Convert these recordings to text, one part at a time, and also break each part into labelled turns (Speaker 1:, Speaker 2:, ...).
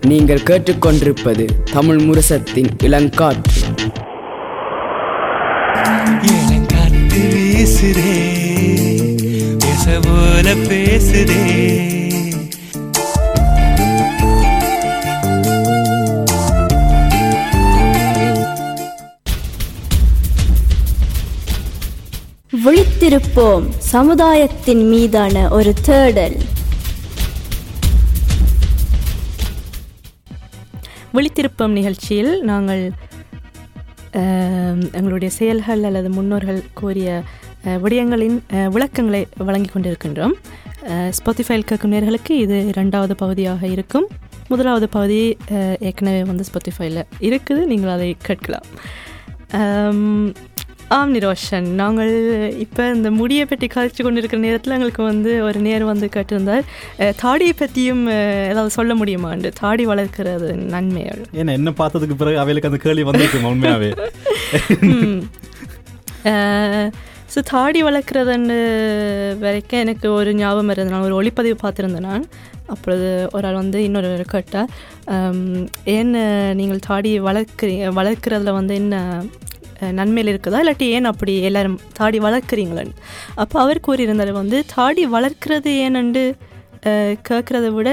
Speaker 1: நீங்கள் கேட்டுக்கொண்டிருப்பது தமிழ் முரசத்தின் இளங்காற்று.
Speaker 2: இளங்காத்து வீசுதே பேச போல பேசுதே.
Speaker 3: விழித்திருப்போம் சமுதாயத்தின் மீதான ஒரு தேடல்.
Speaker 4: விழித்திருப்பம் நிகழ்ச்சியில் நாங்கள் எங்களுடைய செயல்கள் அல்லது முன்னோர்கள் கூறிய விடயங்களின் விளக்கங்களை வழங்கி கொண்டிருக்கின்றோம். ஸ்பாட்டிஃபைல் கேட்கும் நேர்களுக்கு இது ரெண்டாவது பகுதியாக இருக்கும். முதலாவது பகுதி ஏற்கனவே வந்து ஸ்பாட்டிஃபைல இருக்குது. நீங்கள் அதை கேட்கலாம். ஆம், நிரோஷன். நாங்கள் இப்போ இந்த முடியை பற்றி கழிச்சு கொண்டிருக்கிற நேரத்தில் எங்களுக்கு வந்து ஒரு நேர் வந்து கேட்டிருந்தார். தாடியை பற்றியும் ஏதாவது சொல்ல முடியுமாண்டு தாடி வளர்க்கிறது நன்மைகள்
Speaker 5: ஏன்னா என்ன பார்த்ததுக்கு பிறகு அவைகளுக்கு அந்த கேள்வி வந்துருக்கு உண்மையாவே?
Speaker 4: ஸோ தாடி வளர்க்குறதுன்னு வரைக்கும் எனக்கு ஒரு ஞாபகம் இருந்தது நான் ஒரு ஒளிப்பதிவு பார்த்துருந்தேன் நான். அப்பொழுது ஒரு ஆள் வந்து இன்னொரு கேட்டால் ஏன் நீங்கள் தாடி வளர்க்குறீங்க வளர்க்குறதுல வந்து என்ன நன்மையில் இருக்குதா? இல்லாட்டி ஏன் அப்படி எல்லாரும் தாடி வளர்க்குறீங்களேன்னு அப்போ அவர் கூறியிருந்தார் வந்து தாடி வளர்க்குறது ஏனண்டு கேட்குறத விட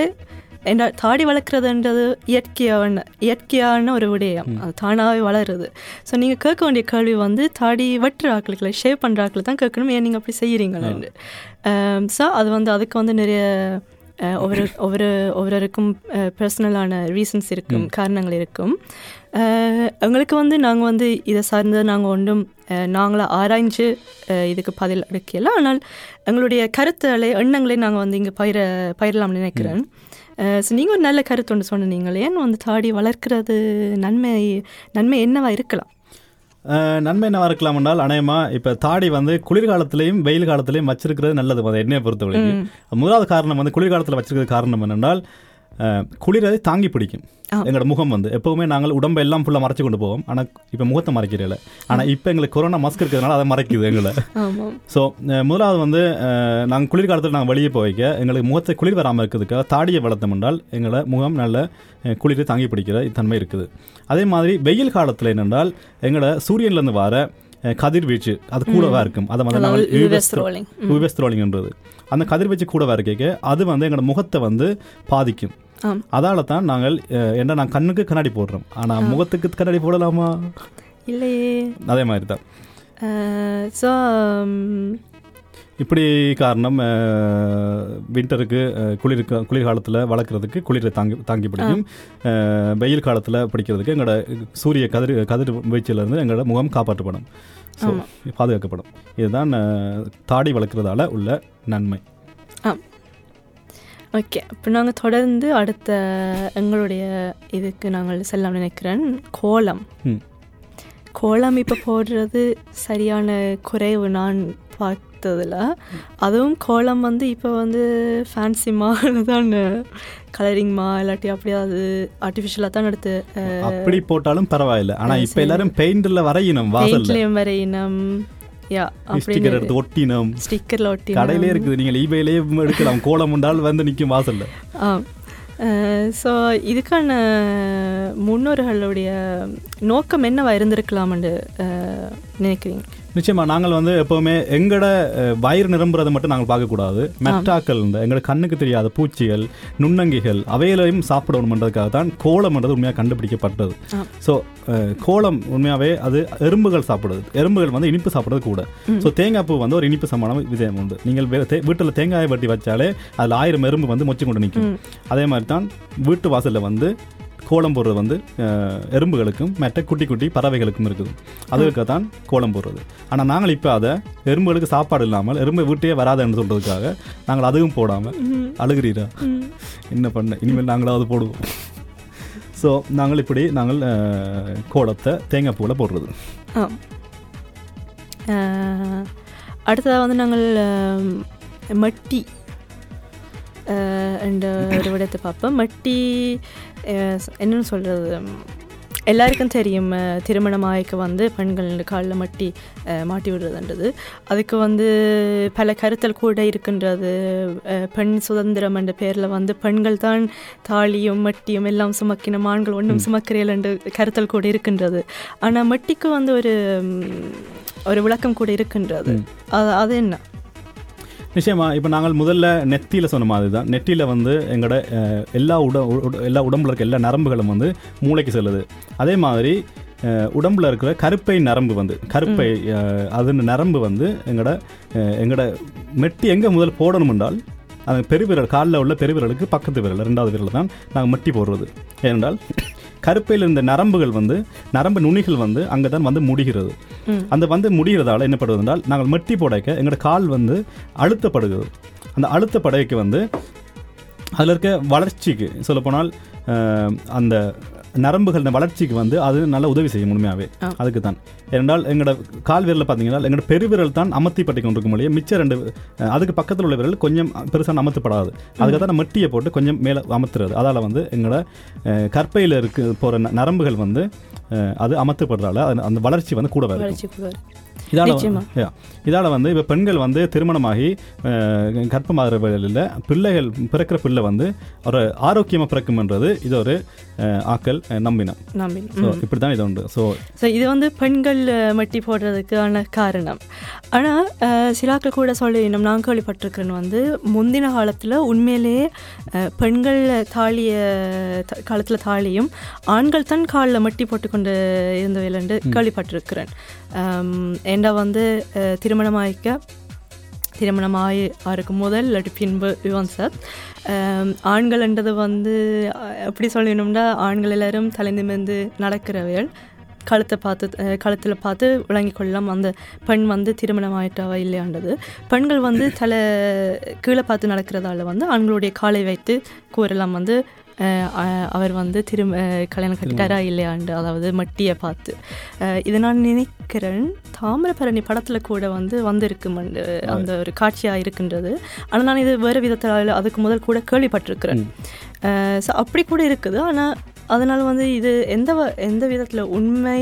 Speaker 4: என்ன தாடி வளர்க்குறதுன்றது இயற்கையான இயற்கையான ஒரு விடயம். அது தானாகவே வளருது. ஸோ நீங்கள் கேட்க வேண்டிய கேள்வி வந்து தாடி வெட்டுற ஆட்களுக்கு ஷேவ் பண்ணுற ஆட்களுக்கு தான் கேட்கணும். ஏன் நீங்கள் அப்படி செய்கிறீங்களான்னு ஸோ அது வந்து அதுக்கு வந்து நிறைய ஒவ்வொரு ஒவ்வொரு ஒவ்வொருவருக்கும் பர்சனலான ரீசன்ஸ் இருக்கும் காரணங்கள் இருக்கும். எங்களுக்கு வந்து நாங்கள் வந்து இதை சார்ந்து நாங்கள் ஒன்றும் அஹ், நாங்களா ஆராய்ஞ்சு இதுக்கு பதில் அளிக்கல. ஆனால் எங்களுடைய கருத்துகளை எண்ணங்களை நாங்கள் வந்து இங்கே பயிர பயிரலாம்னு நினைக்கிறேன். ஸோ நீங்கள் ஒரு நல்ல கருத்து ஒன்று சொன்னீங்களே ஏன் வந்து தாடி வளர்க்கிறது நன்மை நன்மை என்னவா இருக்கலாம்?
Speaker 5: நன்மை என்னவா இருக்கலாம் என்றால் அநேகமா இப்ப தாடி வந்து குளிர்காலத்திலையும் வெயில் காலத்திலையும் வச்சிருக்கிறது நல்லது. அது என்னைய பொறுத்தவரைக்கும். முதலாவது காரணம் வந்து குளிர்காலத்தில் வச்சிருக்கிறது காரணம் என்னென்றால் அஹ், குளிரதை தாங்கி பிடிக்கும். எங்களோட முகம் வந்து. எப்பவுமே நாங்கள் உடம்பை எல்லாம் ஃபுல்லாக மறைச்சு கொண்டு போவோம். ஆனால் இப்போ முகத்தை மறைக்கிறதில்ல ஆனால் இப்போ எங்களுக்கு கொரோனா மாஸ்க் இருக்கிறதுனால அதை மறைக்குது எங்களை. ஸோ முதலாவது வந்து நாங்கள் குளிர்காலத்தில் நாங்கள் வெளியே போய் வைக்க எங்களுக்கு முகத்தை குளிர் வராமல் இருக்கிறதுக்காக தாடியை வளர்த்தோம் என்றால் எங்களை முகம் நல்ல குளிரை தாங்கி பிடிக்கிற தன்மை இருக்குது. அதே மாதிரி வெயில் காலத்தில் என்னென்றால் எங்களோட சூரியன்லேருந்து வர கதிர்வீச்சு அது கூடவா இருக்கும். அதை வந்து. யூஎஸ் த்ரோலிங்ன்றது அந்த கதிர்வீச்சு கூடவா இருக்க அது வந்து எங்களோட முகத்தை வந்து பாதிக்கும். அதால தான் நாங்கள் என்ன நான் கண்ணுக்கு கண்ணாடி போடுறோம். ஆனால் முகத்துக்கு கண்ணாடி போடலாமா?
Speaker 4: இல்லையே.
Speaker 5: அதே மாதிரி தான்
Speaker 4: ஸோ
Speaker 5: இப்படி காரணம் வின்டருக்கு குளிர் குளிர்காலத்தில் வளர்க்குறதுக்கு குளிரை தாங்கி தாங்கி பிடிக்கும். வெயில் காலத்தில் பிடிக்கிறதுக்கு எங்களோட சூரிய கதிர் கதிர் வீச்சிலிருந்து எங்களோட முகம் காப்பாற்றப்படும். ஸோ பாதுகாக்கப்படும். இதுதான் தாடி வளர்க்குறதால உள்ள நன்மை.
Speaker 4: ஓகே இப்போ நாங்கள் தொடர்ந்து அடுத்த எங்களுடைய இதுக்கு நாங்கள் செல்லம் நினைக்கிறேன். கோலம். கோலம் இப்போ போடுறது சரியான குறைவு நான் பார்த்ததில். அதுவும் கோலம் வந்து இப்போ வந்து ஃபேன்சி தான். கலரிங் மா இல்லாட்டி அப்படியாவது ஆர்டிஃபிஷியலாக தான் எடுத்து
Speaker 5: அப்படி போட்டாலும் பரவாயில்ல. ஆனால் இப்போ எல்லாரும் பெயிண்டில் வரையணும் வாசல்ல.
Speaker 4: பெயிண்ட்லேயும் வரையினம்
Speaker 5: ஸ்டிக்கர் எடுத்து ஒட்டினம்
Speaker 4: ஸ்டிக்கரில் ஒட்டி
Speaker 5: கடையிலே இருக்குது நீங்கள் ஈபேலேயே எடுக்கலாம் கோலம் உண்டால் வந்து நிற்கும் வாசல்ல
Speaker 4: ஸோ இதுக்கான முன்னோர்களுடைய நோக்கம் என்னவா இருந்திருக்கலாம்னு நினைக்கிறீங்க
Speaker 5: நிச்சயமா நாங்கள் வந்து எப்பவுமே எங்கட வயிறு நிரம்புறதை மட்டும் நாங்கள் பார்க்கக்கூடாது. மெட்டாக்கள் இந்த எங்களோட கண்ணுக்கு தெரியாத பூச்சிகள் நுண்ணங்கிகள் அவைகளையும் சாப்பிடணுன்றதுக்காக தான் கோலம்ன்றது உண்மையாக கண்டுபிடிக்கப்பட்டது. ஸோ கோலம் உண்மையாகவே அது எறும்புகள் சாப்பிடுது. எறும்புகள் வந்து இனிப்பு சாப்பிடுறது கூட. ஸோ தேங்காய் பூ வந்து ஒரு இனிப்பு சமானம் விஜயம் உண்டு. நீங்கள் வீட்டுல தேங்காயை வெட்டி வச்சாலே அதில் ஆயிரம் எறும்பு வந்து மொச்சு கொண்டு நிற்கும். அதே மாதிரி தான் வீட்டு வாசல்ல வந்து கோலம் போடுறது வந்து எறும்புகளுக்கும் மற்ற குட்டி குட்டி பறவைகளுக்கும் இருக்குது. அதுக்காக தான் கோலம் போடுறது. ஆனால் நாங்கள் இப்போ அதை எறும்புகளுக்கு சாப்பாடு இல்லாமல் எறும்பு வீட்டையே வராதுன்னு சொல்றதுக்காக நாங்கள் அதுவும் போடாமல் அழுகிறீரா? என்ன பண்ண? இனிமேல் நாங்களாவது போடுவோம். ஸோ நாங்கள் இப்படி நாங்கள் கோலத்தை தேங்காய் பூவில் போடுறது.
Speaker 4: அடுத்ததாக வந்து நாங்கள் மட்டி அண்ட் ஒரு விடத்தை பார்ப்போம். மட்டி என்னன்னு சொல்கிறது எல்லாருக்கும் தெரியும் அஹ், திருமணமாய்க்கு வந்து பெண்கள் காலில் மட்டி மாட்டி விடுறதுன்றது. அதுக்கு வந்து பல கருத்தல் கூட இருக்கின்றது. பெண் சுதந்திரம் என்ற பேரில் வந்து பெண்கள் தான் தாலியும் மட்டியும் எல்லாம் சுமக்கின ஆண்கள் ஒன்றும் சுமக்கிறேன் என்று கருத்தல் கூட இருக்கின்றது. ஆனால் மட்டிக்கு வந்து ஒரு ஒரு விளக்கம் கூட இருக்கின்றது. அது அது என்ன?
Speaker 5: நிச்சயமா இப்போ நாங்கள் முதல்ல நெத்தியில் சொன்ன மாதிரி தான் நெத்தியில் வந்து எங்களோட எல்லா உட எல்லா உடம்புல இருக்க எல்லா நரம்புகளும் வந்து மூளைக்கு செல்லுது. அதே மாதிரி உடம்புல இருக்கிற கருப்பை நரம்பு வந்து கருப்பை அது நரம்பு வந்து எங்களோட எங்களோட மெட்டி எங்கே முதல் போடணும் என்றால் அது பெருவிரல் காலில் உள்ள பெருவிரலுக்கு பக்கத்து விரல் ரெண்டாவது விரல் தான் நாங்கள் மட்டி போடுறது. ஏனென்றால் கருப்பையில் இருந்த நரம்புகள் வந்து நரம்பு நுனிகள் வந்து அங்கே தான் வந்து முடிகிறது. அந்த வந்து முடிகிறதால என்ன படுவது என்றால் நாங்கள் மட்டி போடைக்க எங்களோட கால் வந்து அழுத்தப்படுகிறது. அந்த அழுத்தப்படைக்கு வந்து அதில் இருக்க வளர்ச்சிக்கு சொல்லப்போனால் அந்த நரம்புகள் வளர்ச்சிக்கு வந்து அது நல்ல உதவி செய்யும் உண்மையாகவே அதுக்கு தான் ஏனென்றால் எங்களோட கால் விரலில் பார்த்தீங்கன்னா எங்களோட பெருவிரல் தான் அமர்த்தி பட்டி கொண்டிருக்கும் மொழியே மிச்ச ரெண்டு அதுக்கு பக்கத்தில் உள்ள விரல் கொஞ்சம் பெருசாக அமர்த்தப்படாது. அதுக்கு தான் மட்டியை போட்டு கொஞ்சம் மேலே அமர்த்துறது. அதால் வந்து எங்களோட கற்பையில் இருக்க போகிற நரம்புகள் வந்து அது அமர்த்தப்படுறதால அது- அந்த வளர்ச்சி வந்து கூட வரும். இதால. இதால வந்து இப்போ பெண்கள் வந்து திருமணமாகி அஹ், கர்ப்பமாகிறவர்களில் பிள்ளைகள் பிறக்கிற பிள்ளை வந்து ஒரு ஆரோக்கியமாக பிறக்கும்ன்றது இது ஒரு ஆக்கள் நம்பினம்
Speaker 4: நம்பி
Speaker 5: ஸோ இப்படி தான் இது உண்டு. ஸோ
Speaker 4: ஸோ இது வந்து பெண்கள் மட்டி போடுறதுக்கான காரணம். ஆனால் சிலாக்கள் கூட சொல்லினோம் நான் கேள்விப்பட்டிருக்கிறேன் வந்து முந்தின காலத்தில் உண்மையிலேயே பெண்கள் தாலிய காலத்தில் தாலியும் ஆண்கள் தான் காலில் மட்டி போட்டுக்கொண்டு இருந்தவையிலண்டு கேள்விப்பட்டிருக்கிறேன். ஏண்டா வந்து அஹ், திருமணமாயிக்க திருமணமாகி அவருக்கு முதல் இல்லாட்டி பின்பு யுவன் சார். ஆண்கள்ன்றது வந்து எப்படி சொல்லணும்னா ஆண்கள் எல்லாரும் தலை நிமிர்ந்து நடக்கிறவர்கள் கழுத்தை பார்த்து கழுத்தில் பார்த்து விளங்கிக் கொள்ளலாம். அந்த பெண் வந்து திருமணம் ஆயிட்டாவா இல்லையான்றது. பெண்கள் வந்து தலை கீழே பார்த்து நடக்கிறதால வந்து ஆண்களுடைய காலை வைத்து கூறலாம். வந்து அவர் வந்து திரும்ப கல்யாணம் கட்டிட்டாரா இல்லையாண்டு அதாவது மட்டியை பார்த்து. இதை நான் நினைக்கிறேன் தாமிரபரணி படத்தில் கூட வந்து வந்திருக்கு அந்த ஒரு காட்சியாக இருக்கின்றது. ஆனால் நான் இது வேறு விதத்தில் அதுக்கு முதல் கூட கேள்விப்பட்டிருக்கிறேன். ஸோ அப்படி கூட இருக்குது. ஆனால் அதனால் வந்து இது எந்த எந்த விதத்தில் உண்மை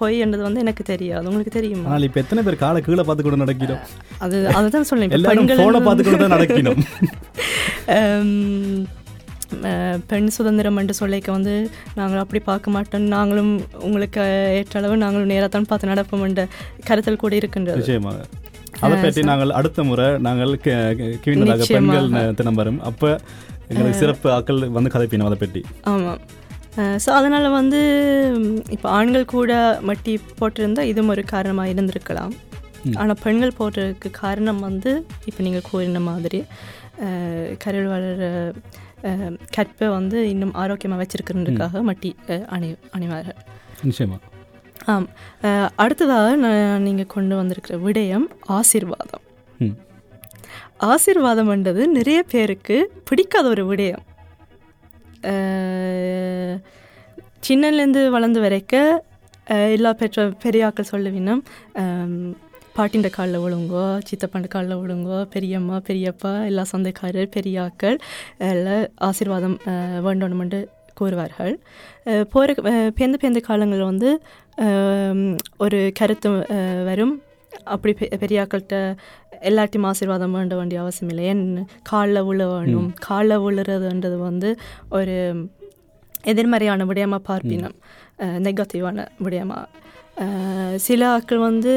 Speaker 4: பொய் என்றது வந்து எனக்கு தெரியாது. உங்களுக்கு தெரியுமா?
Speaker 5: ஆனால் இப்போ எத்தனை பேர் காலை கீழே பார்த்து கூட நடக்கிறோம்
Speaker 4: அது அதுதான் இப்ப
Speaker 5: எல்லாரும்
Speaker 4: பெண்கள்
Speaker 5: ஃபோனை பார்த்து கூட தான் நடக்கணும்.
Speaker 4: பெண் சுதந்திரம் என்று சொல்லிக்க வந்து நாங்கள் அப்படி பார்க்க மாட்டோம். நாங்களும் உங்களுக்கு ஏற்ற அளவு நாங்களும் நேராக தான் பார்த்து நடப்போம் என்ற கருத்தல் கூட இருக்கின்றது.
Speaker 5: நிச்சயமாக. அதை பற்றி நாங்கள் அடுத்த முறை நாங்கள்
Speaker 4: நிச்சயமாக.
Speaker 5: பெண்கள் தினம் வரும் அப்போ எங்களுக்கு சிறப்பு ஆக்கள் வந்து கதைப்பினோம் அதை பற்றி.
Speaker 4: ஆமாம் ஸோ அதனால் வந்து இப்போ ஆண்கள் கூட மட்டி போட்டிருந்தா இதுவும் ஒரு காரணமாக இருந்திருக்கலாம். ஆனால் பெண்கள் போடுறதுக்கு காரணம் வந்து இப்போ நீங்கள் கூறின மாதிரி கருவில் வளர கற்பை வந்து இன்னும் ஆரோக்கியமாக வச்சிருக்கிறதுக்காக மட்டி அணி அணிவார்கள்.
Speaker 5: நிச்சயமா.
Speaker 4: ஆம். அடுத்ததாக நான் நீங்கள் கொண்டு வந்திருக்கிற விடயம் ஆசீர்வாதம். ஆசீர்வாதம்ன்றது நிறைய பேருக்கு பிடிக்காத ஒரு விடயம். சின்னலேருந்து வளர்ந்து வரைக்க எல்லா பெற்ற பெரியாக்கள் சொல்லுவினம் பாட்டின்ற காலில் விழுங்கோ சித்தப்பாண்ட காலில் விழுங்கோ பெரியம்மா பெரியப்பா எல்லா சொந்தக்காரர் பெரியாக்கள் எல்லாம் ஆசீர்வாதம் வேண்டணுமென்று கூறுவார்கள். போகிற பேந்த பேந்த காலங்களில் வந்து ஒரு கருத்து வரும். அப்படி பெ பெரியாக்கள்கிட்ட எல்லாத்தையும் ஆசீர்வாதம் வேண்ட வேண்டிய அவசியம் இல்லை. ஏன்? காலில் விழ வேணும். காலில் விழுறதுன்றது வந்து ஒரு எதிர்மறையான விடயமாக பார்ப்பினம். நெகட்டிவான விடயமாக சில ஆட்கள் வந்து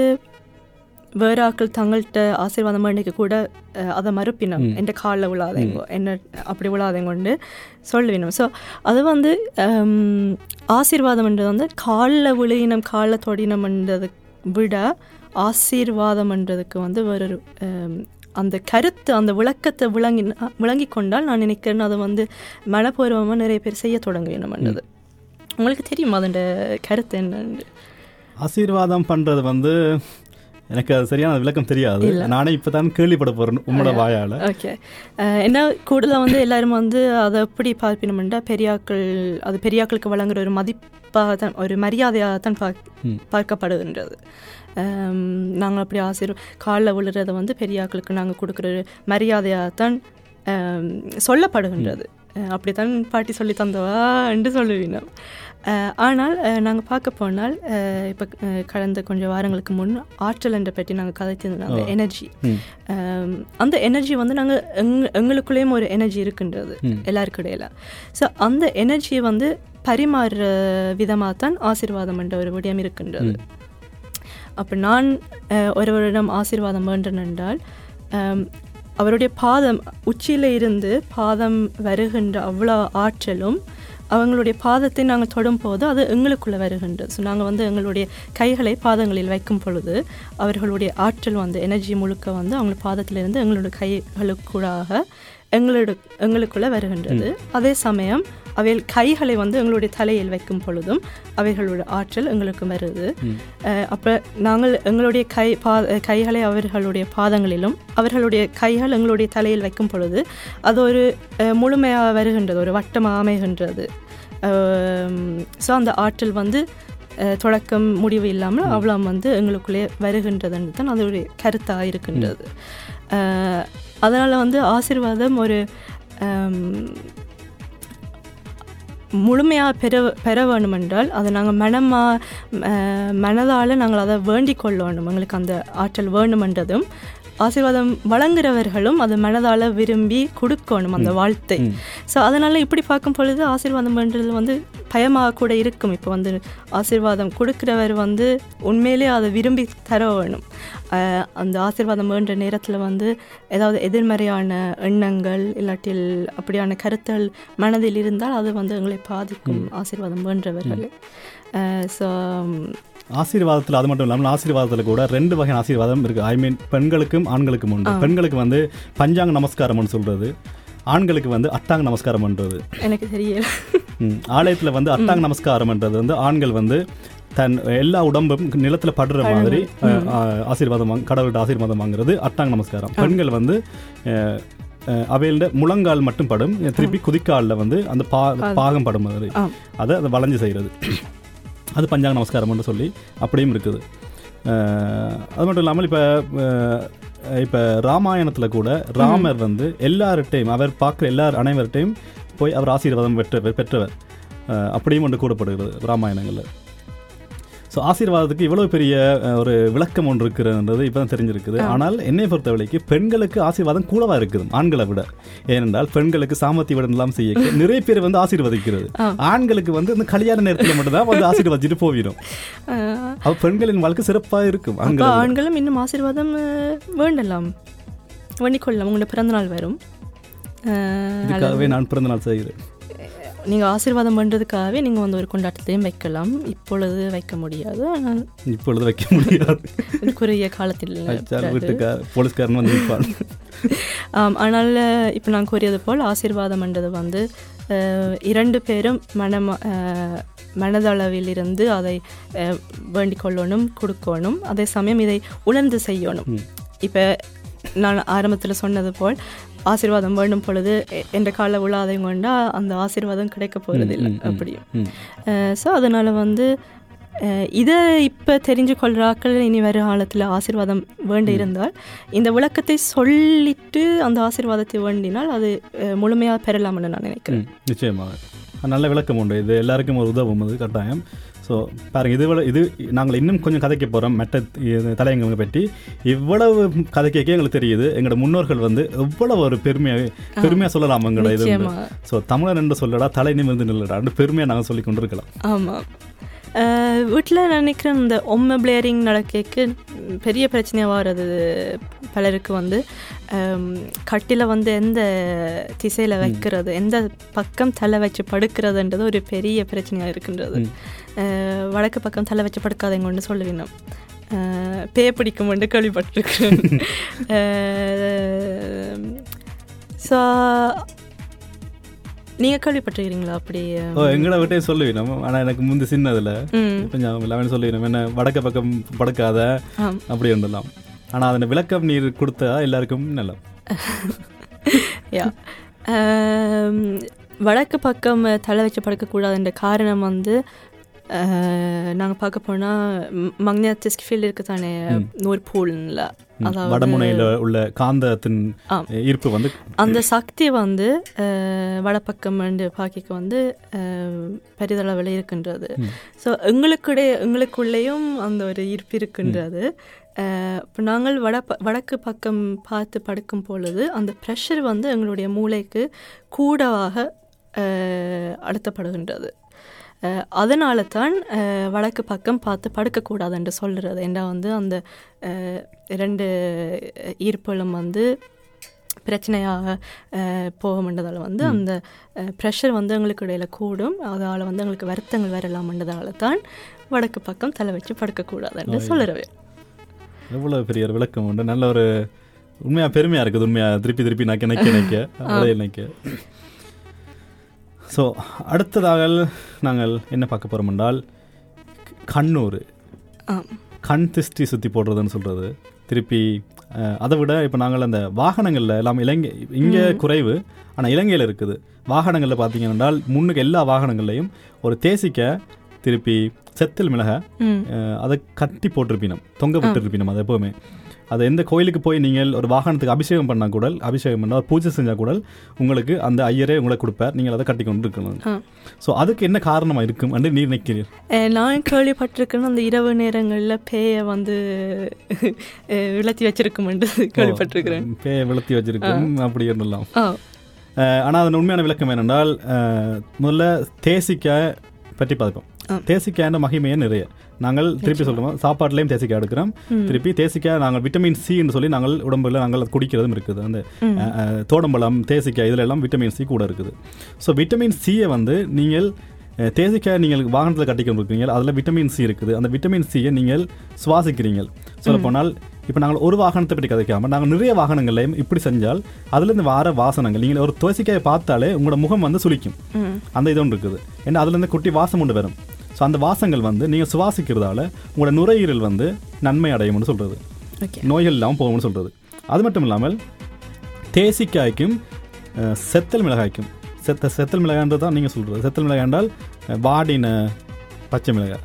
Speaker 4: வேற ஆட்கள் தங்கள்கிட்ட ஆசீர்வாதம் பண்ணிக்க கூட அதை மறுப்பினம். என்ற காலில் விழாதேங்கோ என்ன அப்படி விழாதேங்கொண்டு சொல்லுவினோம் ஸோ அது வந்து ஆசீர்வாதம்ன்றது வந்து காலில் விழுகினம் காலில் தொடினம்ன்றதை விட ஆசீர்வாதம்ன்றதுக்கு வந்து வேறொரு அந்த கருத்து அந்த விளக்கத்தை விளங்கி விளங்கி கொண்டால் நான் நினைக்கிறேன் அதை வந்து மனப்பூர்வமாக நிறைய பேர் செய்ய தொடங்குவேணும்ன்றது உங்களுக்கு தெரியுமா அதோட கருத்து என்னன்னு?
Speaker 5: ஆசீர்வாதம் பண்றது வந்து எனக்கு அது சரியான விளக்கம் தெரியாது. நானே இப்பதான் கேள்விப்பட போறேன் உங்களோட வாயால.
Speaker 4: ஓகே. என்ன கூடுதலாக வந்து எல்லாரும் வந்து அதை எப்படி பார்ப்பினோம்னா பெரியாக்கள் அது பெரியாக்களுக்கு வழங்குற ஒரு மதிப்பாக தான் ஒரு மரியாதையாக தான் பார்க்க பார்க்கப்படுகின்றது. நாங்கள் அப்படி ஆசிர் காலில் விழுறதை வந்து பெரியாக்களுக்கு நாங்கள் கொடுக்குற ஒரு மரியாதையாகத்தான் சொல்லப்படுகின்றது. அஹ் அப்படித்தான் பாட்டி சொல்லி தந்தவா என்று சொல்லுவீனம். அஹ், ஆனால் நாங்கள் பார்க்க போனால் இப்போ கடந்த கொஞ்சம் வாரங்களுக்கு முன் ஆற்றல் என்ற பற்றி நாங்கள் கதைத்திருந்தோம் அந்த எனர்ஜி. அந்த எனர்ஜி வந்து நாங்கள் எங் எங்களுக்குள்ளேயும் ஒரு எனர்ஜி இருக்கின்றது எல்லாருக்கும் இடையில ஸோ அந்த எனர்ஜியை வந்து பரிமாறுற விதமாக தான் ஆசீர்வாதம் என்ற ஒரு விடயம் இருக்கின்றது. அப்போ நான் ஒருவரிடம் ஆசீர்வாதம் வேண்டேன் என்றால் அவருடைய பாதம் உச்சியில இருந்து பாதம் வருகின்ற அவ்வளோ ஆற்றலும் அவங்களுடைய பாதத்தை நாங்கள் தொடும் போது அது எங்களுக்குள்ளே வருகின்றது ஸோ நாங்கள் வந்து எங்களுடைய கைகளை பாதங்களில் வைக்கும் பொழுது அவர்களுடைய ஆற்றல் வந்து எனர்ஜி முழுக்க வந்து அவங்க பாதத்திலிருந்து எங்களுடைய கைகளுக்கூடாக எங்களோட எங்களுக்குள்ளே வருகின்றது. அதே சமயம் அவை கைகளை வந்து எங்களுடைய தலையில் வைக்கும் பொழுதும் அவைகளோட ஆற்றல் எங்களுக்கு வருது. அப்ப நாங்கள் எங்களுடைய கை பா கைகளை அவர்களுடைய பாதங்களிலும் அவர்களுடைய கைகள் எங்களுடைய தலையில் வைக்கும் பொழுது அது ஒரு முழுமையாக வருகின்றது ஒரு வட்டமாக அமைகின்றது. ஸோ அந்த ஆற்றல் வந்து தொடக்கம் முடிவு இல்லாமல் அவ்வளோ வந்து எங்களுக்குள்ளே வருகின்றதுன்னு தான் அதோடைய கருத்தாக இருக்கின்றது. அதனால வந்து ஆசீர்வாதம் ஒரு முழுமையாக பெற பெற வேணுமென்றால் அதை நாங்கள் மனமாக மனதால் நாங்கள் அதை வேண்டிக் கொள்ள வேணும் எங்களுக்கு அந்த ஆற்றல் வேணுமென்றதும் ஆசீர்வாதம் வழங்குறவர்களும் அதை மனதால் விரும்பி கொடுக்கணும் அந்த வாழ்த்தை. ஸோ அதனால் இப்படி பார்க்கும் பொழுது ஆசீர்வாதம் பண்ணுறது வந்து பயமாக கூட இருக்கும். இப்போ வந்து ஆசீர்வாதம் கொடுக்குறவர் வந்து உண்மையிலே அதை விரும்பி தர வேணும். அந்த ஆசீர்வாதம் வேண்ட நேரத்தில் வந்து ஏதாவது எதிர்மறையான எண்ணங்கள் இல்லாட்டில் அப்படியான கருத்துகள் மனதில் இருந்தால் அது வந்து எங்களை பாதிக்கும் ஆசீர்வாதம் வேண்டவர்கள். ஸோ
Speaker 5: ஆசீர்வாதத்தில் அது மட்டும் இல்லாமல் ஆசீர்வாதத்தில் கூட ரெண்டு வகையான ஆசீர்வாதம் இருக்குது ஐ மீன் பெண்களுக்கும் ஆண்களுக்கும் உண்டு. பெண்களுக்கு வந்து பஞ்சாங்க நமஸ்காரம்னு சொல்கிறது ஆண்களுக்கு வந்து அட்டாங்க நமஸ்காரம் பண்ணுறது
Speaker 4: எனக்கு தெரியல.
Speaker 5: ஆலயத்தில் வந்து அட்டாங்க நமஸ்காரம்ன்றது வந்து ஆண்கள் வந்து தன் எல்லா உடம்பும் நிலத்தில் படுற மாதிரி ஆசீர்வாதம் கடவுள்கிட்ட ஆசீர்வாதம் வாங்குறது அட்டாங்க நமஸ்காரம். பெண்கள் வந்து அவையோட முழங்கால் மட்டும் படும். திருப்பி குதிக்காலில் வந்து அந்த பா பாகம் படும் மாதிரி. அதை அதை வளைஞ்சு செய்கிறது அது பஞ்சாங்க நமஸ்காரம்னு சொல்லி அப்படியும் இருக்குது. அது மட்டும் இல்லாமல் இப்போ இப்போ ராமாயணத்தில் கூட ராமர் வந்து எல்லார்கிட்டையும் அவர் பார்க்குற எல்லார் அனைவர்கிட்டையும் போய் அவர் ஆசீர்வாதம் பெற்றவர். பெற்றவர் அப்படியும் ஒன்று கூடப்படுகிறது ராமாயணங்களில். ஸோ ஆசீர்வாதத்துக்கு இவ்வளவு பெரிய ஒரு விளக்கம் ஒன்று இருக்கிறது இப்போ தான் தெரிஞ்சிருக்குது ஆனால் என்னை பொறுத்தவரைக்கு பெண்களுக்கு ஆசீர்வாதம் கூடவா இருக்குது? ஆண்களை விட. ஏனென்றால் பெண்களுக்கு சாமர்த்திய விட எல்லாம் செய்ய நிறைய பேர் வந்து ஆசீர்வதிக்கிறது. ஆண்களுக்கு வந்து இந்த கல்யாண நேரத்தில் மட்டும்தான் வந்து ஆசீர்வதிச்சுட்டு போயிடும் அப்ப பெண்களின் வாழ்க்கை சிறப்பாக இருக்கும்.
Speaker 4: ஆண்களும். இன்னும் ஆசீர்வாதம் வேண்டலாம். வேண்டிக்கொள்ளலாம். உங்களோட பிறந்தநாள் வரும்.
Speaker 5: இதுக்காகவே நான் பிறந்த நாள் செய்கிறேன்.
Speaker 4: நீங்கள் ஆசீர்வாதம் பண்ணுறதுக்காகவே நீங்கள் வந்து ஒரு கொண்டாட்டத்தையும் வைக்கலாம். இப்பொழுது வைக்க முடியாது. ஆனால்
Speaker 5: இப்பொழுது வைக்க முடியாது.
Speaker 4: குறுகிய காலத்தில்
Speaker 5: போலீஸ்காரன் வந்து
Speaker 4: ஆனால் இப்போ நான் கூறியது போல் ஆசீர்வாதம் என்றது வந்து இரண்டு பேரும் மனம அஹ், மனதளவில் இருந்து அதை வேண்டிக் கொள்ளணும் கொடுக்கணும். அதே சமயம் இதை உணர்ந்து செய்யணும். இப்போ நான் ஆரம்பத்தில் சொன்னது போல் ஆசீர்வாதம் வேண்டும் பொழுது என்ற கால உலாதையும் கொண்டா அந்த ஆசீர்வாதம் கிடைக்க போகிறதில்லை அப்படியும். ஸோ அதனால் வந்து இதை இப்போ தெரிஞ்சு கொள்கிறாக்கள் இனி வரும் காலத்தில் ஆசீர்வாதம் வேண்டி இருந்தால் இந்த விளக்கத்தை சொல்லிட்டு அந்த ஆசீர்வாதத்தை வேண்டினால் அது முழுமையாக பெறலாம்னு நான் நினைக்கிறேன்.
Speaker 5: நிச்சயமாக. நல்ல விளக்கம் உண்டு. இது எல்லாருக்கும் ஒரு உதவும். அது கட்டாயம். ஸோ பாருங்க இது விட- இது நாங்கள் இன்னும் கொஞ்சம் கதைக்க போகிறோம் மெட்ட இது தலையங்களை பற்றி. இவ்வளவு கதை கேட்க எங்களுக்கு தெரியுது. எங்களோட முன்னோர்கள் வந்து எவ்வளவு ஒரு பெருமையாக பெருமையாக சொல்லலாம் எங்களோட இது. ஸோ தமிழன் என்று சொல்லடா தலை நிமிர்ந்து நில்லடா. பெருமையாக நாங்கள் சொல்லி கொண்டிருக்கலாம்.
Speaker 4: ஆமாம் வீட்டில் நினைக்கிறேன் இந்த ஒம்ம பிளேரிங் நடக்கக்கு பெரிய பிரச்சனையாக வர்றது பலருக்கு வந்து கட்டில வந்து எந்த திசையில் வைக்கிறது எந்த பக்கம் தலை வச்சு படுக்கிறதுன்றது ஒரு பெரிய பிரச்சனையாக இருக்கின்றது. வடக்கு பக்கம் தலை வச்சு படுக்காதவங்கன்னு சொல்லுவினோம் பே பிடிக்கும் கேள்விப்பட்டிருக்கிறேன் ஸோ நீங்கள் கேள்விப்பட்டிருக்கிறீங்களா அப்படி
Speaker 5: ஓ எங்களை விட்டே சொல்லுவீங்க ஆனால் எனக்கு முந்தி சின்னதில் கொஞ்சம் எல்லாமே சொல்லுவீங்க என்ன வடக்க பக்கம் படுக்காத அப்படி ஒன்றலாம் ஆனால் அதனை விளக்கம் நீர் கொடுத்தா எல்லாருக்கும் நல்லா
Speaker 4: யா வடக்கு பக்கம் தலை வச்சு படுக்கக்கூடாதுன்ற காரணம் வந்து நாங்கள் பார்க்க போனால் மக்னட்டிஸ்க் ஃபீல்டு இருக்கு தானே? நூறு பூல்ல அதாவது
Speaker 5: வடமுனையில் உள்ள காந்தத்தின். ஈர்ப்பு வந்து
Speaker 4: அந்த சக்தி வந்து அஹ், வடபக்கம் வந்து பாக்கிக்க வந்து அஹ், பெரிதளவில் இருக்கின்றது. ஸோ எங்களுக்குடைய எங்களுக்குள்ளேயும் அந்த ஒரு ஈர்ப்பு இருக்கின்றது. இப்போ நாங்கள் வட வடக்கு பக்கம் பார்த்து படுக்கும் பொழுது அந்த ப்ரெஷர் வந்து எங்களுடைய மூளைக்கு கூடவாக அழுத்தப்படுகின்றது அதனால தான் வடக்கு பக்கம் பார்த்து படுக்கக்கூடாது என்று சொல்கிறது ஏன்னா வந்து அந்த அஹ், இரண்டு ஈர்ப்புகளும் வந்து பிரச்சனையாக அஹ், போகும்ன்றதால வந்து அந்த ப்ரெஷர் வந்து எங்களுக்கு இடையில கூடும். அதால் வந்து எங்களுக்கு வருத்தங்கள் வரலாம்ன்றதால தான் வடக்கு பக்கம் தலை வச்சு படுக்கக்கூடாதுன்னு சொல்லுறவே
Speaker 5: எவ்வளோ பெரிய ஒரு விளக்கம் உண்டு. நல்ல ஒரு உண்மையாக பெருமையாக இருக்குது உண்மையாக திருப்பி திருப்பி நக்க நக்க அப்படியே நக்க. ஸோ அடுத்ததாக நாங்கள் என்ன பார்க்க போகிறோம் என்றால் கண்ணூர் கண் திஷ்டி சுற்றி போடுறதுன்னு சொல்கிறது திருப்பி அதை விட இப்போ நாங்கள் அந்த வாகனங்களில் எல்லாம் இலங்கை இங்கே குறைவு ஆனால் இலங்கையில் இருக்குது. வாகனங்களில் பார்த்தீங்கன்னா முன்னுக்கு எல்லா வாகனங்கள்லையும் ஒரு தேசிக்க திருப்பி செத்தல் மிளகா அதை கட்டி போட்டிருப்பினம் தொங்க விட்டுருப்பினம் அது எப்போவுமே அது எந்த கோயிலுக்கு போய் நீங்கள் ஒரு வாகனத்துக்கு அபிஷேகம் பண்ணால் கூட அபிஷேகம் பண்ணால் பூஜை செஞ்சால் கூட உங்களுக்கு அந்த ஐயரே உங்களை கொடுப்பார். நீங்கள் அதை கட்டி கொண்டு இருக்கணும். ஸோ அதுக்கு என்ன காரணமாக இருக்கும் என்று நீர்
Speaker 4: அஹ் நான் கேள்விப்பட்டிருக்கேன்னு அந்த இரவு நேரங்களில் பேயை வந்து விளத்தி வச்சிருக்குமென்று கேள்விப்பட்டிருக்கிறேன்.
Speaker 5: பேயை விளத்தி வச்சிருக்கோம். அப்படி
Speaker 4: ஆ.
Speaker 5: ஆனால் அதன் உண்மையான விளக்கம் என்னென்றால் முதல்ல தேசிக்காய் பற்றி பார்ப்போம்.
Speaker 4: ஆ.
Speaker 5: தேசிக்காய்ன்ற மகிமையே நிறைய. நாங்கள் திருப்பி சொல்லுவோம் சாப்பாட்டுலேயும் தேசிக்காய் எடுக்கிறோம். திருப்பி தேசிக்காய் நாங்கள் விட்டமின் சின்னு சொல்லி நாங்கள் உடம்புல நாங்கள் குடிக்கிறதும் இருக்குது. அந்த தோடம்பழம் தேசிக்காய் இதுல எல்லாம் விட்டமின் சி கூட இருக்குது. ஸோ விட்டமின் சியை வந்து நீங்கள் தேசிக்காய் நீங்கள் வாகனத்தில் கட்டிக்கொண்டு இருக்கிறீங்க அதில் விட்டமின் சி இருக்குது. அந்த விட்டமின் சியை நீங்கள் சுவாசிக்கிறீங்க. சொல்லப்போனால் இப்போ நாங்கள் ஒரு வாகனத்தை பற்றி கதைக்காம நாங்கள் நிறைய வாகனங்களையும் இப்படி செஞ்சால் அதுலேருந்து வார வாசனங்கள் நீங்கள் ஒரு துளசிக்காயை பார்த்தாலே உங்களோட முகம் வந்து சுளிக்கும். அந்த இது ஒன்று இருக்குது. ஏன்னா அதுலேருந்து குட்டி வாசம் ஒன்று வரும். ஸோ அந்த வாசங்கள் வந்து நீங்கள் சுவாசிக்கிறதால உங்களோட நுரையீரல் வந்து நன்மை அடையும்னு சொல்கிறது நோய்கள் இல்லாமல் போகும்னு சொல்கிறது அது மட்டும் இல்லாமல் தேசிக்காய்க்கும் செத்தல் மிளகாய்க்கும். செத்த செத்தல் மிளகாய்ன்றது தான் நீங்கள் சொல்கிறது செத்தல் மிளகாய் என்றால் வாடின பச்சை மிளகாய்.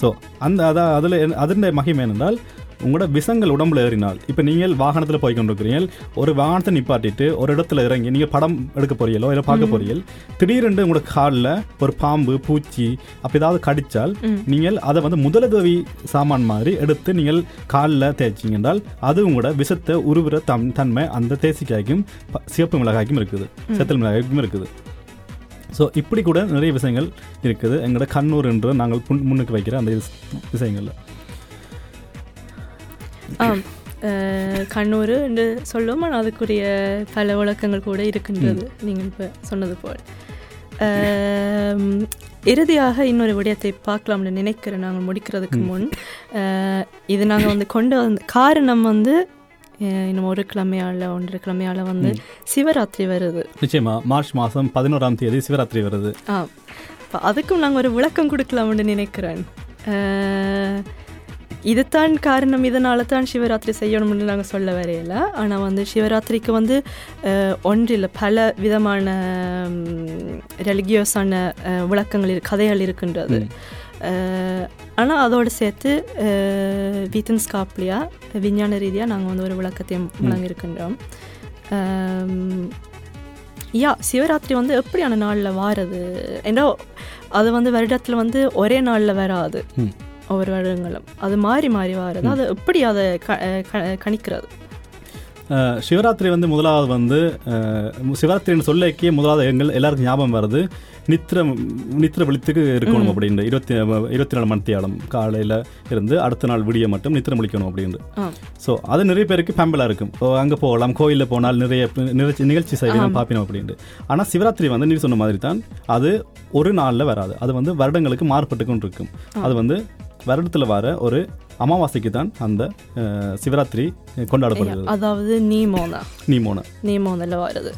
Speaker 5: ஸோ அந்த அதான் அதில் அதன் மகிமை என்னென்றால் உங்களோட விஷங்கள் உடம்புல ஏறினால் இப்போ நீங்கள் வாகனத்தில் போய் கொண்டிருக்கிறீர்கள் ஒரு வாகனத்தை நிப்பாட்டிட்டு ஒரு இடத்துல இறங்கி நீங்கள் படம் எடுக்க போறீங்களோ இல்லை பார்க்க போறீர்கள் திடீரென்று உங்களோட காலில் ஒரு பாம்பு பூச்சி அப்படி ஏதாவது கடிச்சால் நீங்கள் அதை வந்து முதலுதவி சாமான் மாதிரி எடுத்து நீங்கள் காலில் தேய்ச்சிங்க என்றால் அது உங்களோட விஷத்தை உருவுற தம் தன்மை அந்த தேசிக்காய்க்கும் சிவப்பு மிளகாய்க்கும் இருக்குது செத்தல் மிளகாய்க்கும் இருக்குது. ஸோ இப்படி கூட நிறைய விஷயங்கள் இருக்குது. எங்களோட கண்ணூர் என்று நாங்கள் முன்னுக்கு வைக்கிற அந்த விஷ- விஷயங்கள்ல.
Speaker 4: கண்ணூர் என்று சொல்லுவோம் ஆனால் அதுக்குரிய பல விளக்கங்கள் கூட இருக்கின்றது நீங்கள் இப்போ சொன்னது போல். இறுதியாக இன்னொரு விடயத்தை பார்க்கலாம்னு நினைக்கிறேன் நாங்கள் முடிக்கிறதுக்கு முன். இது நாங்கள் வந்து கொண்டு வந்த காரணம் வந்து இன்னும் ஒரு கிழமையால் ஒன்றரை கிழமையால் வந்து சிவராத்திரி வருது.
Speaker 5: நிச்சயமா மார்ச் மாதம் பதினோராம் தேதி சிவராத்திரி வருது.
Speaker 4: ஆ அதுக்கும் நாங்கள் ஒரு விளக்கம் கொடுக்கலாம்னு நினைக்கிறேன். இதுதான் காரணம் இதனால தான் சிவராத்திரி செய்யணும்னு நாங்கள் சொல்ல வரையில. ஆனால் வந்து சிவராத்திரிக்கு வந்து ஒன்றில் பல விதமான ரெலிகியோஸான விளக்கங்கள் கதைகள் இருக்கின்றது. ஆனால் அதோடு சேர்த்து வீத்தன் ஸ்காப்லியா விஞ்ஞான ரீதியாக நாங்கள் வந்து ஒரு விளக்கத்தையும் வழங்கியிருக்கின்றோம். யா சிவராத்திரி வந்து எப்படியான நாளில் வாரது? ஏன்னா அது வந்து வருடத்தில் வந்து ஒரே நாளில் வராது. ஒவ்வொரு வருடங்களும் அது மாறி மாறி வாரது. அது எப்படி அதை கணிக்கிறது?
Speaker 5: சிவராத்திரி வந்து முதலாவது வந்து சிவராத்திரின்னு சொல்லிக்கே முதலாவது எங்கள் எல்லாருக்கும் ஞாபகம் வருது நித்திர நித்திர விழித்துக்கு இருக்கணும் அப்படின்னு இருபத்தி இருபத்தி நாலு மணித்தியாலம் காலையில் இருந்து அடுத்த நாள் விடிய மட்டும் நித்திர முழிக்கணும் அப்படின்னு
Speaker 4: ஆ.
Speaker 5: ஸோ அது நிறைய பேருக்கு பெம்பலாக இருக்கும். ஓ அங்கே போகலாம் கோயிலில் போனால் நிறைய நிகழ்ச்சி நிகழ்ச்சி செய்யலாம் பார்ப்பினோம் அப்படின்ட்டு. ஆனால் சிவராத்திரி வந்து நீ சொன்ன மாதிரி தான் அது ஒரு நாளில் வராது. அது வந்து வருடங்களுக்கு மாறுபட்டு கொண்டு இருக்கும் அது வந்து வருடத்தில் வர ஒரு அமாவாசைக்கு தான் அந்த சிவராத்திரி கொண்டாடப்படுகிறது.
Speaker 4: அதாவது நீமோனா.
Speaker 5: நீமோன.
Speaker 4: நீமோனில் வருது.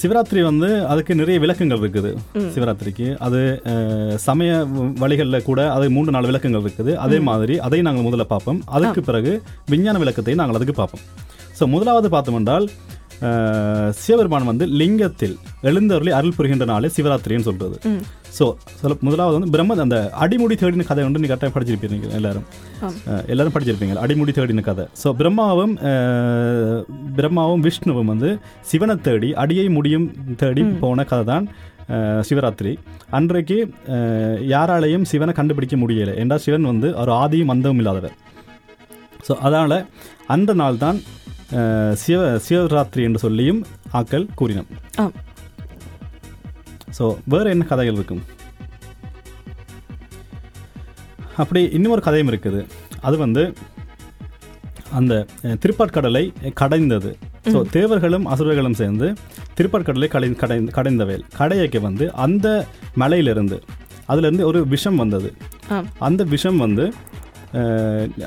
Speaker 5: சிவராத்திரி வந்து அதுக்கு நிறைய விளக்கங்கள் இருக்குது சிவராத்திரிக்கு. அது சமய வழிகளில் கூட அது மூன்று நாலு விளக்கங்கள் இருக்குது. அதே மாதிரி அதை நாங்கள் முதல்ல பார்ப்போம். அதுக்கு பிறகு விஞ்ஞான விளக்கத்தை நாங்கள் அதுக்கு பார்ப்போம். ஸோ முதலாவது பார்த்தோம் என்றால் சிவபெருமான் வந்து லிங்கத்தில் எழுந்தருளி அருள் புரிகின்ற நாளே சிவராத்திரின்னு சொல்றது. ஸோ சொல்ல முதலாவது வந்து பிரம்ம அந்த அடிமுடி தேடின கதை வந்து நீ கரெக்டாக படிச்சிருப்பீங்க எல்லாரும். எல்லாரும் படிச்சிருப்பீங்க. அடிமுடி தேடின கதை. ஸோ பிரம்மாவும் பிரம்மாவும் விஷ்ணுவும் வந்து சிவனை தேடி அடியை முடியும் தேடி போன கதை தான் சிவராத்திரி. அன்றைக்கு யாராலையும் சிவனை கண்டுபிடிக்க முடியலை. என்றால் சிவன் வந்து ஒரு ஆதியும் அந்தமும் இல்லாதவர். ஸோ அதனால் அந்த நாள் தான் சிவ சிவராத்திரி என்று சொல்லியும் ஆக்கள் கூறினோம் ஸோ வேறு என்ன கதைகள் இருக்கும்? அப்படி இன்னொரு கதையும் இருக்குது. அது வந்து அந்த அஹ், திருப்பாற்கடலை கடைந்தது. ஸோ தேவர்களும் அசுரர்களும் சேர்ந்து திருப்பாற்கடலை கடை கடை கடைந்தவேல் கடையைக்கு வந்து அந்த மலையிலிருந்து அதிலிருந்து ஒரு விஷம் வந்தது. அந்த விஷம் வந்து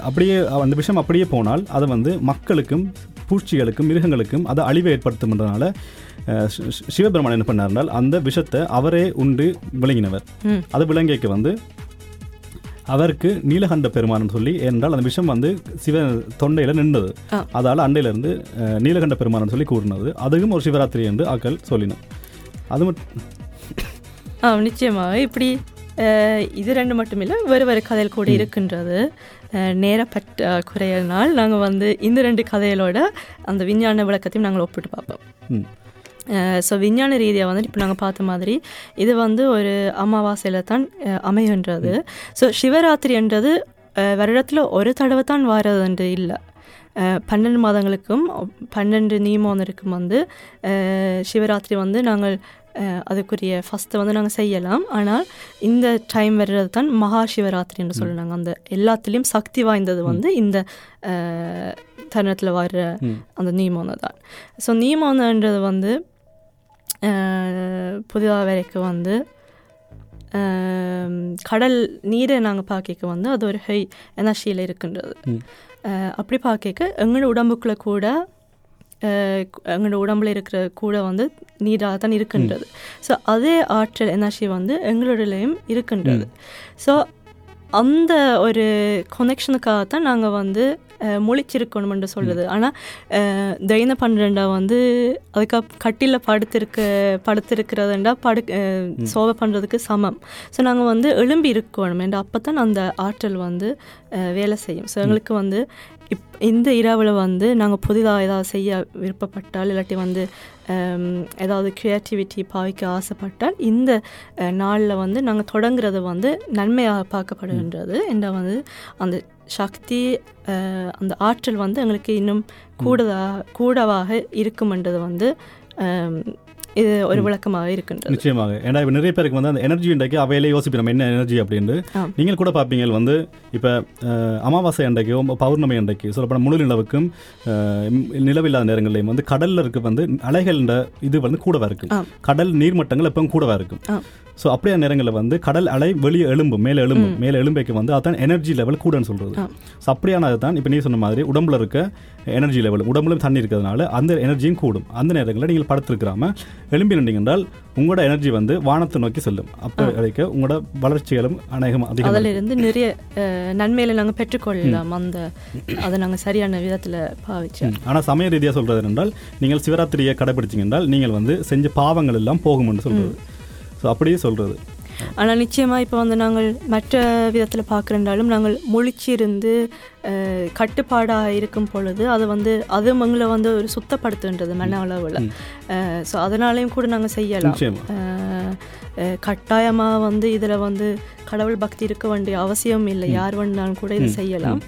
Speaker 5: அப்படியே அந்த விஷம் அப்படியே போனால் அது வந்து மக்களுக்கும் பூச்சிகளுக்கும் மிருகங்களுக்கும் அது அழிவை ஏற்படுத்தும்ன்றனால சிவபெருமான் என்ன பண்ணார்னால் அந்த விஷத்தை அவரே உண்டு விளங்கினவர். அது விளங்கிக்கு வந்து அவருக்கு நீலகண்ட பெருமான் சொல்லி என்றால் அந்த விஷம் வந்து சிவ தொண்டையில் நின்றது. அதால் அண்டையிலிருந்து நீலகண்ட பெருமான் சொல்லி கூறினது. அதுவும் ஒரு சிவராத்திரி என்று ஆக்கள் சொல்லினோம் அது மட்டும்
Speaker 4: ஆ நிச்சயமாக இப்படி இது ரெண்டு மட்டும் இல்லை வேறு வேறு கதைகள் கூட இருக்கின்றது. அஹ், நேரப்பட்ட குறையினால் நாங்கள் வந்து இந்த ரெண்டு கதைகளோட அந்த விஞ்ஞான விளக்கத்தையும் நாங்கள் ஒப்பிட்டு பார்ப்போம். ஸோ விஞ்ஞான ரீதியாக வந்து இப்போ நாங்கள் பார்த்த மாதிரி இது வந்து ஒரு அமாவாசையில் தான் அமைகின்றது. ஸோ சிவராத்திரின்றது வருடத்தில் ஒரு தடவை தான் வாரதுன்று இல்லை. பன்னெண்டு மாதங்களுக்கும் பன்னெண்டு நீமோனருக்கும் வந்து சிவராத்திரி வந்து நாங்கள் அதுக்குரிய ஃபஸ்ட்டு வந்து நாங்கள் செய்யலாம். ஆனால் இந்த டைம் வர்றது தான் மகா சிவராத்திரி என்று சொல்லுவாங்க அந்த எல்லாத்துலேயும் சக்தி வாய்ந்தது வந்து இந்த தருணத்தில் வர்ற அந்த நீமோனை தான் ஸோ நீமோனன்றது வந்து புதிதாக வரைக்கும் வந்து கடல் நீரை நாங்கள் பார்க்க வந்து அது ஒரு ஹை எனர்ஜியில் இருக்கின்றது. அப்படி பார்க்க எங்களோட உடம்புக்குள்ள கூட எங்களோட உடம்புல இருக்கிற கூட வந்து நீராக தான் இருக்கின்றது. ஸோ அதே ஆற்றல் எனர்ஜி வந்து எங்களோடலையும் இருக்கின்றது. ஸோ அந்த ஒரு கொனெக்ஷனுக்காக தான் நாங்கள் வந்து முழிச்சிருக்கணும்னு சொல்லுது ஆனால் தைன பன்னிரெண்டா வந்து அதுக்கு கட்டில படுத்திருக்க படுத்திருக்கிறதுண்டா படு சோவை பண்ணுறதுக்கு சமம். ஸோ நாங்கள் வந்து எழும்பி இருக்கணும். என்ற அப்போ தான் அந்த ஆற்றல் வந்து வேலை செய்யும். ஸோ எங்களுக்கு வந்து இப் இந்த இரவில் வந்து நாங்கள் புதிதாக ஏதாவது செய்ய விருப்பப்பட்டால் இல்லாட்டி வந்து ஏதாவது க்ரியேட்டிவிட்டி பாவிக்க ஆசைப்பட்டால் இந்த நாளில் வந்து நாங்கள் தொடங்குறது வந்து நன்மையாக பார்க்கப்படுகின்றது. என்ற வந்து அந்த சக்தி அந்த ஆற்றல் வந்து எங்களுக்கு இன்னும் கூடுதா கூடவாக இருக்குமென்றது வந்து ஹம், இது ஒரு விளக்கமாக இருக்கின்றது
Speaker 5: நிச்சயமாக ஏன்னா இப்போ நிறைய பேருக்கு வந்து அந்த எனர்ஜி இன்றைக்கு அவையிலே யோசிப்போம் என்ன எனர்ஜி அப்படின்னு. நீங்கள் கூட பார்ப்பீங்க வந்து இப்போ அமாவாசை அன்றைக்கோ பௌர்ணமி அன்றைக்கு சொல்லப்போனால் முழு நிலவுக்கும் நிலவில்லாத நேரங்கள்லையும் வந்து கடல்ல இருக்க வந்து அலைகள்ன்ற இது வந்து கூடவா இருக்கும்
Speaker 4: ஆம்.
Speaker 5: கடல் நீர்மட்டங்கள் எப்பவும் கூடவா இருக்கும். ஸோ அப்படியே நேரங்களில் வந்து கடல் அலை வெளியே எழும்பும் மேலே எழும்பும். மேலே எழும்பைக்கு வந்து அதான் எனர்ஜி லெவல் கூடன்னு சொல்றது.
Speaker 4: ஆம்.
Speaker 5: ஸோ அப்படியானது தான் இப்போ நீ சொன்ன மாதிரி உடம்புல இருக்க எனர்ஜி லெவல் உடம்புல தண்ணி இருக்கிறதுனால அந்த எனர்ஜியும் கூடும். அந்த நேரங்களில் நீங்கள் படுத்திருக்கிறாம எழும்பி நின்றீங்க என்றால் உங்களோட எனர்ஜி வந்து வானத்தை நோக்கி செல்லும். அப்போ வரைக்கும் உங்களோட வளர்ச்சிகளும் அநேகம் அதிகம்
Speaker 4: நிறைய நன்மையில நாங்கள் பெற்றுக்கொள்ளலாம். அந்த அதை நாங்கள் சரியான விதத்தில் பாவிச்சோம்
Speaker 5: ஆனால் சமய ரீதியாக சொல்றது என்றால் நீங்கள் சிவராத்திரியை கடைபிடிச்சிங்க என்றால் நீங்கள் வந்து செஞ்ச பாவங்கள் எல்லாம் போகும் என்று சொல்றது ஸோ அப்படியே சொல்றது.
Speaker 4: ஆனால் நிச்சயமாக இப்போ வந்து நாங்கள் மற்ற விதத்தில் பார்க்குறண்டாலும் நாங்கள் முழிச்சிருந்து கட்டுப்பாடாக இருக்கும் பொழுது அது வந்து அது எங்களை வந்து ஒரு சுத்தப்படுத்துன்றது மன அளவில். ஸோ அதனாலையும் கூட நாங்கள் செய்யலாம். கட்டாயமாக வந்து இதில் வந்து கடவுள் பக்தி இருக்க வேண்டிய அவசியம் இல்லை. யார் வேணாலும் கூட இதை செய்யலாம்.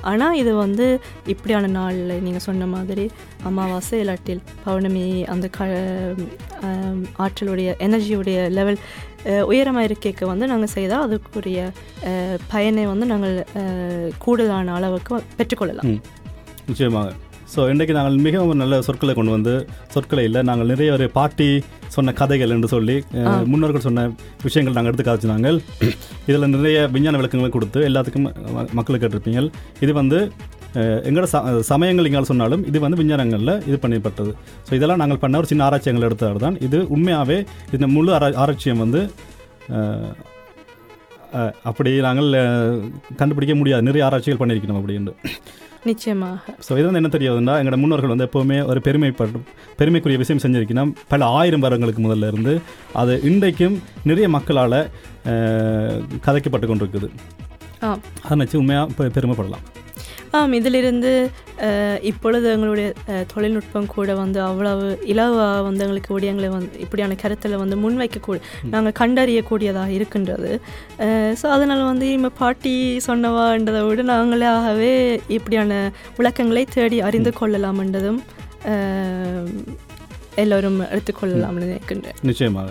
Speaker 4: ஆனால் இது வந்து இப்படியான நாளில் நீங்கள் சொன்ன மாதிரி அமாவாசை இல்லாட்டில் பௌர்ணமி அந்த க ஆற்றலுடைய எனர்ஜியுடைய லெவல் உயரமாக இருக்கைக்கு வந்து நாங்கள் செய்தால் அதுக்குரிய பயனை வந்து நாங்கள் கூடுதலான அளவுக்கு பெற்றுக்கொள்ளலாம்.
Speaker 5: நிச்சயமாக. ஸோ இன்றைக்கு நாங்கள் மிகவும் நல்ல சொற்களை கொண்டு வந்து சொற்களை இல்லை நாங்கள் நிறைய ஒரு பாட்டி சொன்ன கதைகள் என்று சொல்லி முன்னோர்கள் சொன்ன விஷயங்கள் நாங்கள் எடுத்து காய்ச்சினாங்க இதில் நிறைய விஞ்ஞான விளக்கங்களை கொடுத்து எல்லாத்துக்கும் மக்களுக்கு கேட்டிருப்பீங்க இது வந்து எங்களோட ச சமயங்கள் இங்கே சொன்னாலும் இது வந்து விஞ்ஞானங்களில் இது பண்ணப்பட்டது. ஸோ இதெல்லாம் நாங்கள் பண்ண ஒரு சின்ன ஆராய்ச்சியங்கள் எடுத்தது தான். இது உண்மையாகவே இந்த முழு ஆரா ஆராய்ச்சியம் வந்து அப்படி நாங்கள் கண்டுபிடிக்க முடியாது. நிறைய ஆராய்ச்சிகள் பண்ணியிருக்கிறோம் அப்படின்னு
Speaker 4: நிச்சயமாக.
Speaker 5: ஸோ இது வந்து என்ன தெரியாதுன்னா எங்களோட முன்னோர்கள் வந்து எப்போவுமே ஒரு பெருமைப்படும் பெருமைக்குரிய விஷயம் செஞ்சிருக்கணும் பல ஆயிரம் வருடங்களுக்கு முதல்ல இருந்து அது இன்றைக்கும் நிறைய மக்களால் கதைக்கப்பட்டு கொண்டிருக்குது.
Speaker 4: ஆ
Speaker 5: அதை நினச்சி உண்மையாக பெருமைப்படலாம்.
Speaker 4: ஆம் இதிலிருந்து இப்பொழுது எங்களுடைய தொழில்நுட்பம் கூட வந்து அவ்வளவு இலவாக வந்து எங்களுக்கு விடயங்களை வந்து இப்படியான கருத்தில் வந்து முன்வைக்கக்கூடிய நாங்கள் கண்டறியக்கூடியதாக இருக்கின்றது. ஸோ அதனால் வந்து இப்போ பாட்டி சொன்னவான்றதை விட நாங்களாகவே இப்படியான விளக்கங்களை தேடி அறிந்து கொள்ளலாம் என்றதும் எல்லோரும் எடுத்துக்கொள்ளலாம்னு நினைக்கின்றேன்.
Speaker 5: நிச்சயமாக.